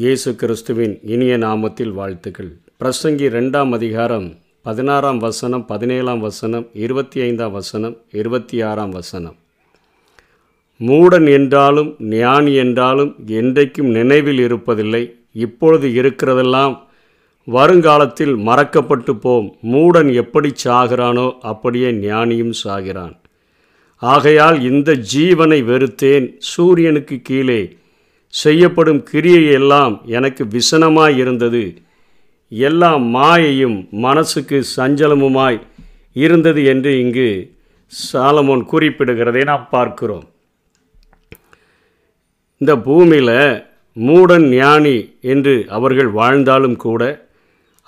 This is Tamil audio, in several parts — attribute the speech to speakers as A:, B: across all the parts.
A: இயேசு கிறிஸ்துவின் இனிய நாமத்தில் வாழ்த்துக்கள் பிரசங்கி ரெண்டாம் அதிகாரம் பதினாறாம் வசனம் பதினேழாம் வசனம் இருபத்தி ஐந்தாம் வசனம் இருபத்தி ஆறாம் வசனம் மூடன் என்றாலும் ஞானி என்றாலும் என்றைக்கும் நினைவில் இருப்பதில்லை இப்பொழுது இருக்கிறதெல்லாம் வருங்காலத்தில் மறக்கப்பட்டு போம் மூடன் எப்படி சாகிறானோ அப்படியே ஞானியும் சாகிறான் ஆகையால் இந்த ஜீவனை வெறுத்தேன் சூரியனுக்கு கீழே செய்யப்படும் கிரியையெல்லாம் எனக்கு விசனமாய் இருந்தது எல்லா மாயையும் மனசுக்கு சஞ்சலமுமாய் இருந்தது என்று இங்கு சாலமோன் குறிப்பிடுகிறதை நாம் பார்க்கிறோம் இந்த பூமியில் மூடன் ஞானி என்று அவர்கள் வாழ்ந்தாலும் கூட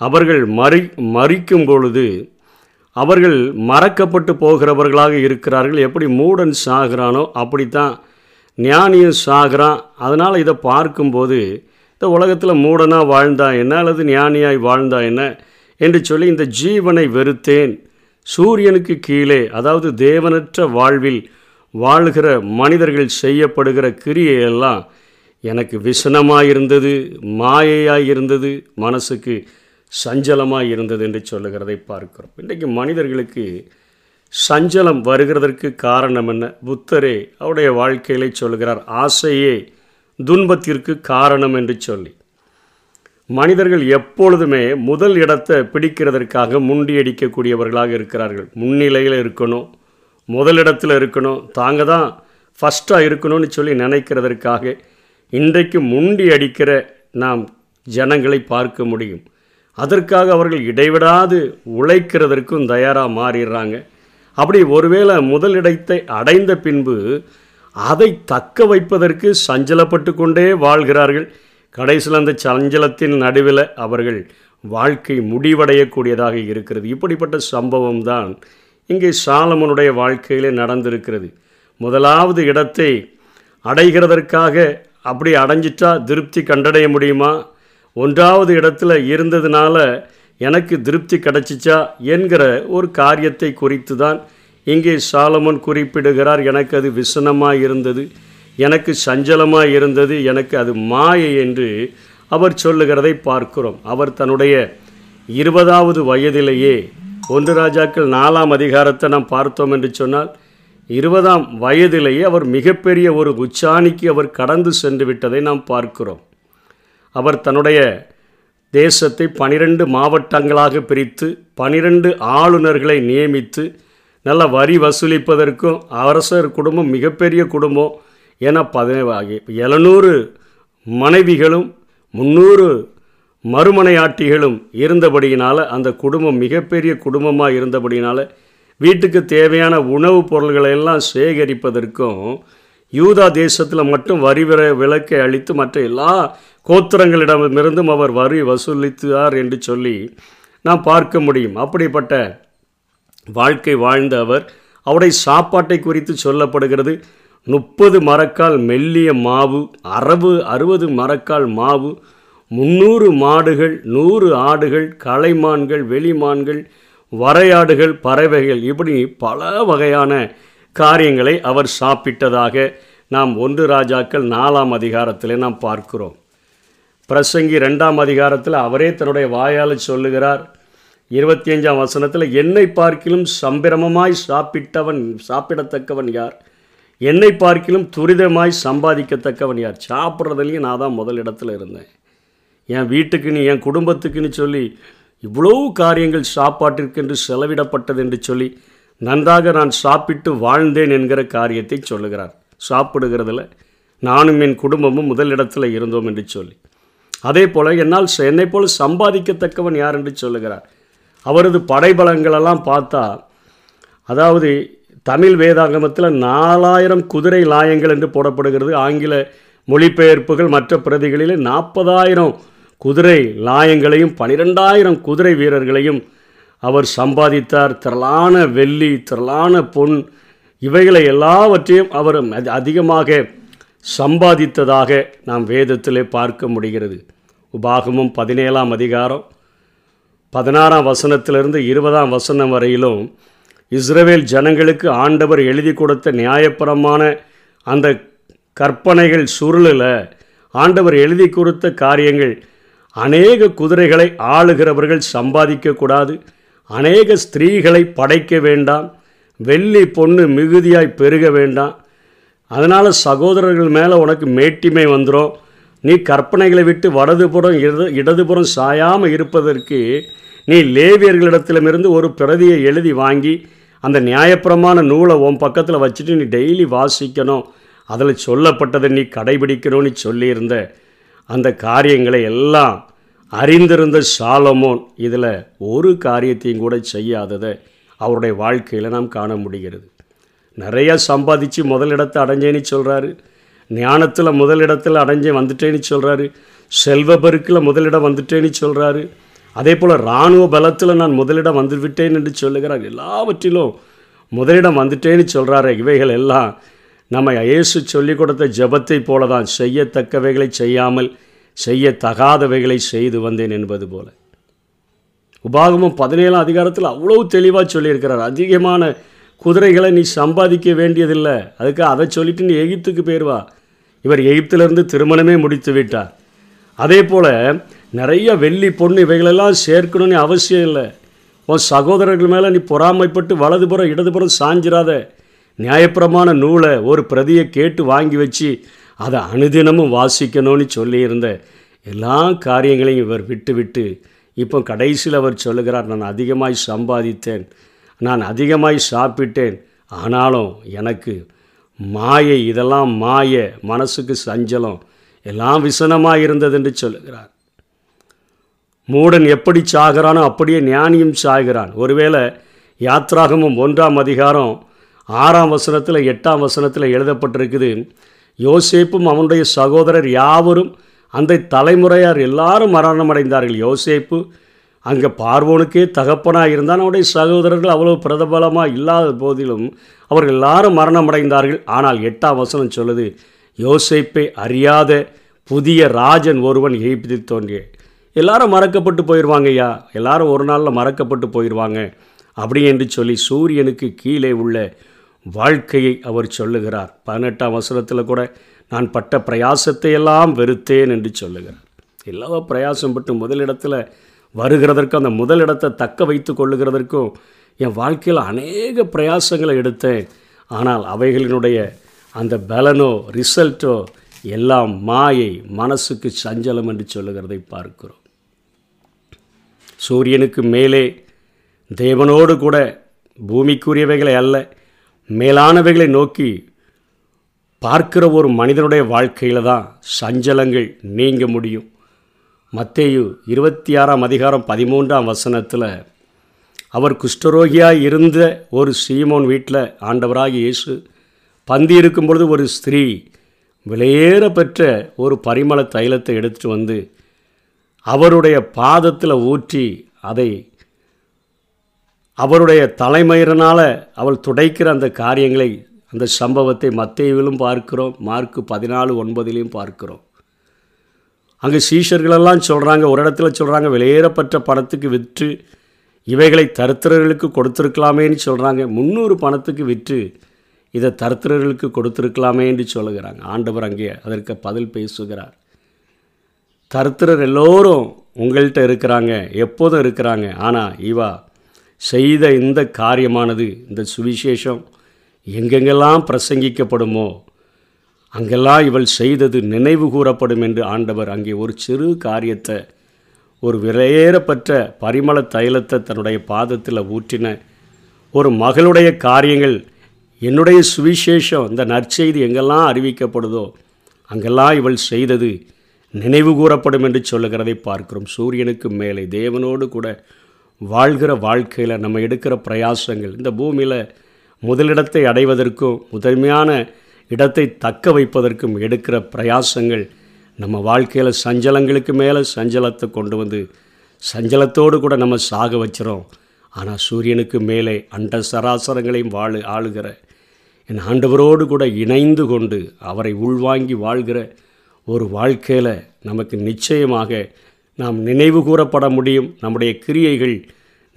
A: அவர்கள் மறி மறிக்கும் பொழுது அவர்கள் மறக்கப்பட்டு போகிறவர்களாக இருக்கிறார்கள் எப்படி மூடன் சாகிறானோ அப்படித்தான் ஞானியும் சாகிறான் அதனால் இதை பார்க்கும்போது இந்த உலகத்தில் மூடனாக வாழ்ந்தா என்ன அல்லது ஞானியாய் வாழ்ந்தா என்ன என்று சொல்லி இந்த ஜீவனை வெறுத்தேன் சூரியனுக்கு கீழே அதாவது தேவனற்ற வாழ்வில் வாழ்கிற மனிதர்கள் செய்யப்படுகிற கிரியையெல்லாம் எனக்கு விசனமாக இருந்தது மாயையாக இருந்தது மனசுக்கு சஞ்சலமாக இருந்தது என்று சொல்லுகிறதை பார்க்குறோம் இன்றைக்கு மனிதர்களுக்கு சஞ்சலம் வருகிறதற்கு காரணம் என்ன புத்தரே அவருடைய வாழ்க்கையில சொல்கிறார் ஆசையே துன்பத்திற்கு காரணம் என்று சொல்லி மனிதர்கள் எப்பொழுதுமே முதல் இடத்தை பிடிக்கிறதற்காக முண்டியடிக்கக்கூடியவர்களாக இருக்கிறார்கள் முன்னிலையில் இருக்கணும் முதலிடத்தில் இருக்கணும் தாங்க தான் ஃபஸ்ட்டாக இருக்கணும்னு சொல்லி நினைக்கிறதற்காக இன்றைக்கு முண்டி அடிக்கிற நாம் ஜனங்களை பார்க்க முடியும் அதற்காக அவர்கள் இடைவிடாது உழைக்கிறதற்கும் தயாராக மாறிடுறாங்க அப்படி ஒருவேளை முதலிடத்தை அடைந்த பின்பு அதை தக்க வைப்பதற்கு சஞ்சலப்பட்டு கொண்டே வாழ்கிறார்கள் கடைசியில் அந்த சஞ்சலத்தின் நடுவில் அவர்கள் வாழ்க்கை முடிவடையக்கூடியதாக இருக்கிறது இப்படிப்பட்ட சம்பவம் தான் இங்கே சாலமனுடைய வாழ்க்கையிலே நடந்திருக்கிறது முதலாவது இடத்தை அடைகிறதற்காக அப்படி அடைஞ்சிட்டா திருப்தி கண்டடைய முடியுமா ஒன்றாவது இடத்துல இருந்ததுனால எனக்கு திருப்தி கிடைச்சிச்சா என்கிற ஒரு காரியத்தை குறித்து தான் இங்கே சாலமன் குறிப்பிடுகிறார் எனக்கு அது விசனமாக இருந்தது எனக்கு சஞ்சலமாக இருந்தது எனக்கு அது மாயை என்று அவர் சொல்லுகிறதை பார்க்கிறோம் அவர் தன்னுடைய இருபதாவது வயதிலேயே ஒன்று ராஜாக்கள் நாலாம் அதிகாரத்தை நாம் பார்த்தோம் என்று சொன்னால் இருபதாம் வயதிலேயே அவர் மிகப்பெரிய ஒரு உச்சாணிக்கு அவர் கடந்து சென்று விட்டதை நாம் பார்க்கிறோம் அவர் தன்னுடைய தேசத்தை பனிரெண்டு மாவட்டங்களாக பிரித்து பனிரெண்டு ஆளுநர்களை நியமித்து நல்ல வரி வசூலிப்பதற்கும் அரசர் குடும்பம் மிகப்பெரிய குடும்பம் என பதினேழு எழுநூறு மனைவிகளும் முந்நூறு மறுமனையாட்டிகளும் இருந்தபடியினால் அந்த குடும்பம் மிகப்பெரிய குடும்பமாக இருந்தபடியினால் வீட்டுக்கு தேவையான உணவுப் பொருள்களை எல்லாம் சேகரிப்பதற்கும் யூதா தேசத்தில் மட்டும் வரி விலக்கை அளித்து மற்ற எல்லா கோத்திரங்களிடமிருந்தும் அவர் வரி வசூலித்தார் என்று சொல்லி நாம் பார்க்க முடியும் அப்படிப்பட்ட வாழ்க்கை வாழ்ந்த அவர் அவருடைய சாப்பாட்டை குறித்து சொல்லப்படுகிறது முப்பது மரக்கால் மெல்லிய மாவு அறவு அறுபது மரக்கால் மாவு முந்நூறு மாடுகள் நூறு ஆடுகள் கலைமான்கள் வெளிமான்கள் வரையாடுகள் பறவைகள் இப்படி பல வகையான காரியங்களை அவர் சாப்பிட்டதாக நாம் ஒன்று ராஜாக்கள் நாலாம் அதிகாரத்திலே நாம் பார்க்கிறோம் பிரசங்கி ரெண்டாம் அதிகாரத்தில் அவரே தன்னுடைய வாயால் சொல்லுகிறார் இருபத்தி அஞ்சாம் வசனத்தில் என்னை பார்க்கிலும் சம்பிரமமாய் சாப்பிட்டவன் சாப்பிடத்தக்கவன் யார் என்னை பார்க்கிலும் துரிதமாய் சம்பாதிக்கத்தக்கவன் யார் சாப்பிட்றதுலேயும் நான் தான் முதல் இடத்துல இருந்தேன் என் வீட்டுக்குன்னு என் குடும்பத்துக்குன்னு சொல்லி இவ்வளோ காரியங்கள் சாப்பாட்டிற்கென்று செலவிடப்பட்டது என்று சொல்லி நன்றாக நான் சாப்பிட்டு வாழ்ந்தேன் என்கிற காரியத்தை சொல்லுகிறார் சாப்பிடுகிறதுல நானும் என் குடும்பமும் முதலிடத்தில் இருந்தோம் என்று சொல்லி அதே போல் என்னால் என்னை போல் சம்பாதிக்கத்தக்கவன் யார் என்று சொல்லுகிறார் அவரது படைபலங்களெல்லாம் பார்த்தா அதாவது தமிழ் வேதாங்கமத்தில் நாலாயிரம் குதிரை லாயங்கள் என்று போடப்படுகிறது ஆங்கில மொழிபெயர்ப்புகள் மற்ற பிரதிகளில் நாற்பதாயிரம் குதிரை லாயங்களையும் பனிரெண்டாயிரம் குதிரை வீரர்களையும் அவர் சம்பாதித்தார் திரளான வெள்ளி திரளான பொன் இவைகளை எல்லாவற்றையும் அவர் அதிகமாக சம்பாதித்ததாக நாம் வேதத்திலே பார்க்க முடிகிறது உபாகமும் பதினேழாம் அதிகாரம் பதினாறாம் வசனத்திலிருந்து இருபதாம் வசனம் வரையிலும் இஸ்ரவேல் ஜனங்களுக்கு ஆண்டவர் எழுதி கொடுத்த நியாயப்பரமான அந்த கற்பனைகள் சுருளில் ஆண்டவர் எழுதி கொடுத்த காரியங்கள் அநேக குதிரைகளை ஆளுகிறவர்கள் சம்பாதிக்கக்கூடாது அநேக ஸ்திரீகளை படைக்க வேண்டாம் வெள்ளி பொண்ணு மிகுதியாய் பெருக வேண்டாம் அதனால் சகோதரர்கள் மேலே உனக்கு மேட்டிமை வந்துடும் நீ கற்பனைகளை விட்டு வடதுபுறம் இடது இடதுபுறம் சாயாமல் இருப்பதற்கு நீ லேவியர்களிடத்திலமிருந்து ஒரு பிரதியை எழுதி வாங்கி அந்த நியாயப்பிரமான நூலை உன் பக்கத்தில் வச்சுட்டு நீ டெய்லி வாசிக்கணும் அதில் சொல்லப்பட்டதை நீ கடைபிடிக்கணும்னு சொல்லியிருந்த அந்த காரியங்களை எல்லாம் அறிந்திருந்த சாலமோன் இதில் ஒரு காரியத்தையும் கூட செய்யாததை அவருடைய வாழ்க்கையில் நாம் காண முடிகிறது நிறையா சம்பாதிச்சு முதலிடத்தை அடைஞ்சேன்னு சொல்கிறாரு ஞானத்தில் முதலிடத்தில் அடைஞ்சே வந்துட்டேன்னு சொல்கிறாரு செல்வ பெருக்கில் முதலிடம் வந்துட்டேன்னு சொல்கிறாரு அதே போல் இராணுவ பலத்தில் நான் முதலிடம் வந்துவிட்டேன் என்று சொல்லுகிறார் எல்லாவற்றிலும் முதலிடம் வந்துட்டேன்னு சொல்கிறாரு இவைகள் எல்லாம் நம்ம இயேசு சொல்லிக் கொடுத்த ஜபத்தை போல தான் செய்யத்தக்கவைகளை செய்யாமல் செய்யத்தகாதவைகளை செய்து வந்தேன் என்பது போல உபாகமும் பதினேழாம் அதிகாரத்தில் அவ்வளவு தெளிவாக சொல்லியிருக்கிறார் அதிகமான குதிரைகளை நீ சம்பாதிக்க வேண்டியதில்லை அதுக்கு அதை சொல்லிட்டு நீ எகிப்துக்கு போயிடுவா இவர் எகிப்திலிருந்து திருமணமே முடித்து விட்டார் அதே போல் நிறைய வெள்ளி பொண்ணு இவைகளெல்லாம் சேர்க்கணும்னு அவசியம் இல்லை உன் சகோதரர்கள் மேலே நீ பொறாமைப்பட்டு வலதுபுறம் இடதுபுறம் சாஞ்சிராத நியாயப்புறமான நூலை ஒரு பிரதியை கேட்டு வாங்கி வச்சு அதை அனுதினமும் வாசிக்கணும்னு சொல்லியிருந்த எல்லா காரியங்களையும் இவர் விட்டு விட்டு இப்போ கடைசியில் அவர் சொல்லுகிறார் நான் அதிகமாய் சம்பாதித்தேன் நான் அதிகமாய் சாப்பிட்டேன் ஆனாலும் எனக்கு மாயை இதெல்லாம் மாய மனசுக்கு சஞ்சலம் எல்லாம் விசனமாக இருந்தது என்று சொல்லுகிறார் மூடன் எப்படி சாகிறானோ அப்படியே ஞானியும் சாகிறான் ஒருவேளை யாத்ராகமும் ஒன்றாம் அதிகாரம் ஆறாம் வசனத்தில் எட்டாம் வசனத்தில் எழுதப்பட்டிருக்குது யோசேப்பும் அவனுடைய சகோதரர் யாவரும் அந்த தலைமுறையார் எல்லாரும் மரணமடைந்தார்கள் யோசேப்பு அங்கே பார்வோனுக்கே தகப்பனாக இருந்தான் அவனுடைய சகோதரர்கள் அவ்வளோ பிரதபலமாக இல்லாத போதிலும் அவர்கள் எல்லாரும் மரணமடைந்தார்கள் ஆனால் எட்டாம் வசனம் சொல்லுது யோசேப்பை அறியாத புதிய ராஜன் ஒருவன் எகிப்தி தோன்றிய எல்லாரும் மறக்கப்பட்டு போயிடுவாங்க ஐயா எல்லாரும் ஒரு நாளில் மறக்கப்பட்டு போயிடுவாங்க அப்படி என்று சொல்லி சூரியனுக்கு கீழே உள்ள வாழ்க்கையை அவர் சொல்லுகிறார் பதினெட்டாம் வசனத்தில் கூட நான் பட்ட பிரயாசத்தை எல்லாம் வெறுத்தேன் என்று சொல்லுகிறார் எல்லா பிரயாசம் பட்டு முதலிடத்தில் வருகிறதற்கும் அந்த முதலிடத்தை தக்க வைத்து கொள்ளுகிறதற்கும் என் வாழ்க்கையில் அநேக பிரயாசங்களை எடுத்தேன் ஆனால் அவைகளினுடைய அந்த பலனோ ரிசல்ட்டோ எல்லாம் மாயை மனசுக்கு சஞ்சலம் என்று சொல்லுகிறதை பார்க்கிறோம் சூரியனுக்கு மேலே தேவனோடு கூட பூமிக்குரியவைகளை அல்ல மேலானவைகளை நோக்கி பார்க்கிற ஒரு மனிதனுடைய வாழ்க்கையில் தான் சஞ்சலங்கள் நீங்க முடியும் மத்தேயு இருபத்தி ஆறாம் அதிகாரம் பதிமூன்றாம் வசனத்தில் அவர் குஷ்டரோகியாக இருந்த ஒரு சீமோன் வீட்டில் ஆண்டவராகி இயேசு பந்தி இருக்கும் பொழுது ஒரு ஸ்திரீ விலையேற பெற்ற ஒரு பரிமள தைலத்தை எடுத்துகிட்டு வந்து அவருடைய பாதத்தில் ஊற்றி அதை அவருடைய தலைமையினால் அவள் துடைக்கிற அந்த காரியங்களை அந்த சம்பவத்தை மத்தியிலும் பார்க்கிறோம் மார்க்கு பதினாலு ஒன்பதிலையும் பார்க்கிறோம் அங்கே சீஷர்களெல்லாம் சொல்கிறாங்க ஒரு இடத்துல சொல்கிறாங்க வெளியேறப்பட்ட பணத்துக்கு விற்று இவைகளை தருத்திரர்களுக்கு கொடுத்துருக்கலாமேன்னு சொல்கிறாங்க முந்நூறு பணத்துக்கு விற்று இதை தருத்திரர்களுக்கு கொடுத்துருக்கலாமே என்று சொல்லுகிறாங்க ஆண்டவர் அங்கே அதற்கு பதில் பேசுகிறார் தருத்திரர் எல்லோரும் உங்கள்கிட்ட இருக்கிறாங்க எப்போதும் இருக்கிறாங்க ஆனால் இவா செய்த இந்த காரியமானது இந்த சுவிசேஷம் எங்கெங்கெல்லாம் பிரசங்கிக்கப்படுமோ அங்கெல்லாம் இவள் செய்தது நினைவு கூறப்படும் என்று ஆண்டவர் அங்கே ஒரு சிறு காரியத்தை ஒரு விரையேறப்பட்ட பரிமள தைலத்தை தன்னுடைய பாதத்தில் ஊற்றின ஒரு மகளுடைய காரியங்கள் என்னுடைய சுவிசேஷம் இந்த நற்செய்தி எங்கெல்லாம் அறிவிக்கப்படுதோ அங்கெல்லாம் இவள் செய்தது நினைவு கூறப்படும் என்று சொல்லுகிறதை பார்க்கிறோம் சூரியனுக்கு மேலே தேவனோடு கூட வாழ்கிற வாழ்க்கையில் நம்ம எடுக்கிற பிரயாசங்கள் இந்த பூமியில் முதலிடத்தை அடைவதற்கும் முதன்மையான இடத்தை தக்க வைப்பதற்கும் எடுக்கிற பிரயாசங்கள் நம்ம வாழ்க்கையில் சஞ்சலங்களுக்கு மேலே சஞ்சலத்தை கொண்டு வந்து சஞ்சலத்தோடு கூட நம்ம சாக வச்சிரும் ஆனால் சூரியனுக்கு மேலே அண்ட சராசரங்களையும் வாழு ஆளுகிற என் ஆண்டவரோடு கூட இணைந்து கொண்டு அவரை உள்வாங்கி வாழ்கிற ஒரு வாழ்க்கையில் நமக்கு நிச்சயமாக நாம் நினைவு கூறப்பட முடியும் நம்முடைய கிரியைகள்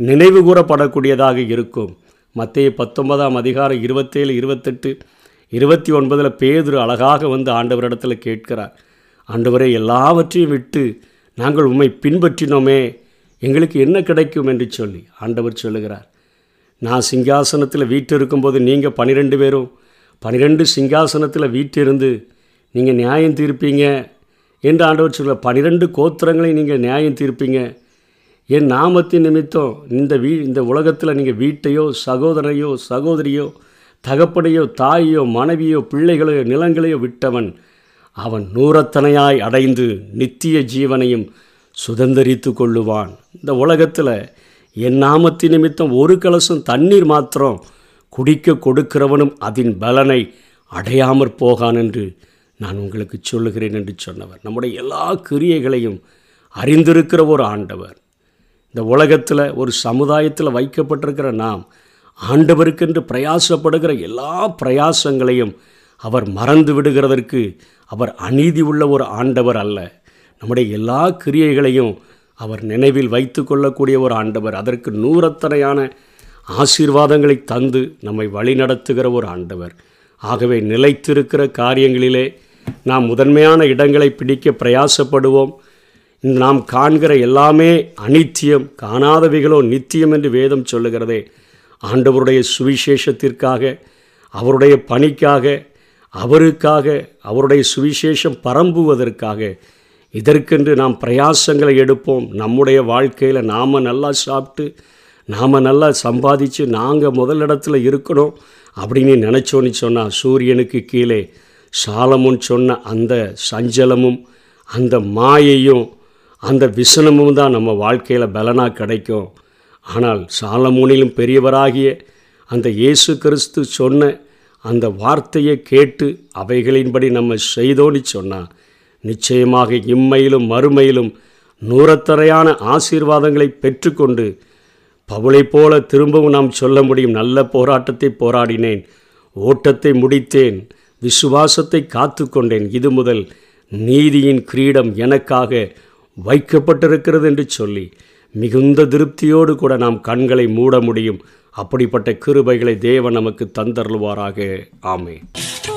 A: நினைவு கூறப்படக்கூடியதாக இருக்கும் மத்திய பத்தொன்பதாம் அதிகாரம் இருபத்தேழு இருபத்தெட்டு இருபத்தி ஒன்பதில் பேதுரு அழகாக வந்து ஆண்டவரிடத்தில் கேட்கிறார் ஆண்டவரை எல்லாவற்றையும் விட்டு நாங்கள் உண்மை பின்பற்றினோமே எங்களுக்கு என்ன கிடைக்கும் என்று சொல்லி ஆண்டவர் சொல்லுகிறார் நான் சிங்காசனத்தில் வீட்டு இருக்கும்போது நீங்கள் பன்னிரெண்டு பேரும் பனிரெண்டு சிங்காசனத்தில் வீட்டிருந்து நீங்கள் நியாயம் தீர்ப்பீங்க என்று ஆண்டவர் சொல்ல பனிரெண்டு கோத்திரங்களை நீங்கள் நியாயம் தீர்ப்பீங்க என் நாமத்தின் நிமித்தம் இந்த வீ இந்த உலகத்தில் நீங்கள் வீட்டையோ சகோதரையோ சகோதரியோ தகப்படையோ தாயோ மனைவியோ பிள்ளைகளையோ நிலங்களையோ விட்டவன் அவன் நூறத்தனையாய் அடைந்து நித்திய ஜீவனையும் சுதந்திரித்து கொள்ளுவான் இந்த உலகத்தில் என் நாமத்தி நிமித்தம் ஒரு கலசம் தண்ணீர் மாத்திரம் குடிக்க கொடுக்கிறவனும் அதன் பலனை அடையாமற் போகான் என்று நான் உங்களுக்கு சொல்லுகிறேன் என்று சொன்னவர் நம்முடைய எல்லா கிரியைகளையும் அறிந்திருக்கிற ஒரு ஆண்டவர் இந்த உலகத்தில் ஒரு சமுதாயத்தில் வைக்கப்பட்டிருக்கிற நாம் ஆண்டவருக்கென்று பிரயாசப்படுகிற எல்லா பிரயாசங்களையும் அவர் மறந்து விடுகிறதற்கு அவர் அநீதி உள்ள ஒரு ஆண்டவர் அல்ல நம்முடைய எல்லா கிரியைகளையும் அவர் நினைவில் வைத்து கொள்ளக்கூடிய ஒரு ஆண்டவர் அதற்கு நூறத்தனையான ஆசீர்வாதங்களை தந்து நம்மை வழிநடத்துகிற ஒரு ஆண்டவர் ஆகவே நிலைத்திருக்கிற காரியங்களிலே நாம் முதன்மையான இடங்களை பிடிக்க பிரயாசப்படுவோம் நாம் காண்கிற எல்லாமே அனித்தியம் காணாதவைகளோ நித்தியம் என்று வேதம் சொல்லுகிறதே ஆண்டவருடைய சுவிசேஷத்திற்காக அவருடைய பணிக்காக அவருக்காக அவருடைய சுவிசேஷம் பரம்புவதற்காக இதற்கென்று நாம் பிரயாசங்களை எடுப்போம் நம்முடைய வாழ்க்கையில் நாம் நல்லா சாப்பிட்டு நாம் நல்லா சம்பாதிச்சு நாங்கள் முதலிடத்தில் இருக்கணும் அப்படின்னு நினச்சோன்னு சொன்னால் சூரியனுக்கு கீழே சாலமுன் சொன்ன அந்த சஞ்சலமும் அந்த மாயையும் அந்த விசனமும் தான் நம்ம வாழ்க்கையில் பலனாக கிடைக்கும் ஆனால் சாலமுனிலும் பெரியவராகிய அந்த இயேசு கிறிஸ்து சொன்ன அந்த வார்த்தையை கேட்டு அவைகளின்படி நம்ம செய்தோன்னு சொன்னால் நிச்சயமாக இம்மையிலும் மறுமையிலும் நூறத்தரையான ஆசீர்வாதங்களை பெற்றுக்கொண்டு பவுளை போல திரும்பவும் நாம் சொல்ல முடியும் நல்ல போராட்டத்தை போராடினேன் ஓட்டத்தை முடித்தேன் விசுவாசத்தை காத்து கொண்டேன் இது முதல் நீதியின் கிரீடம் எனக்காக வைக்கப்பட்டிருக்கிறது என்று சொல்லி மிகுந்த திருப்தியோடு கூட நாம் கண்களை மூட முடியும் அப்படிப்பட்ட கிருபைகளை தேவன் நமக்கு தந்தருவாராக ஆமே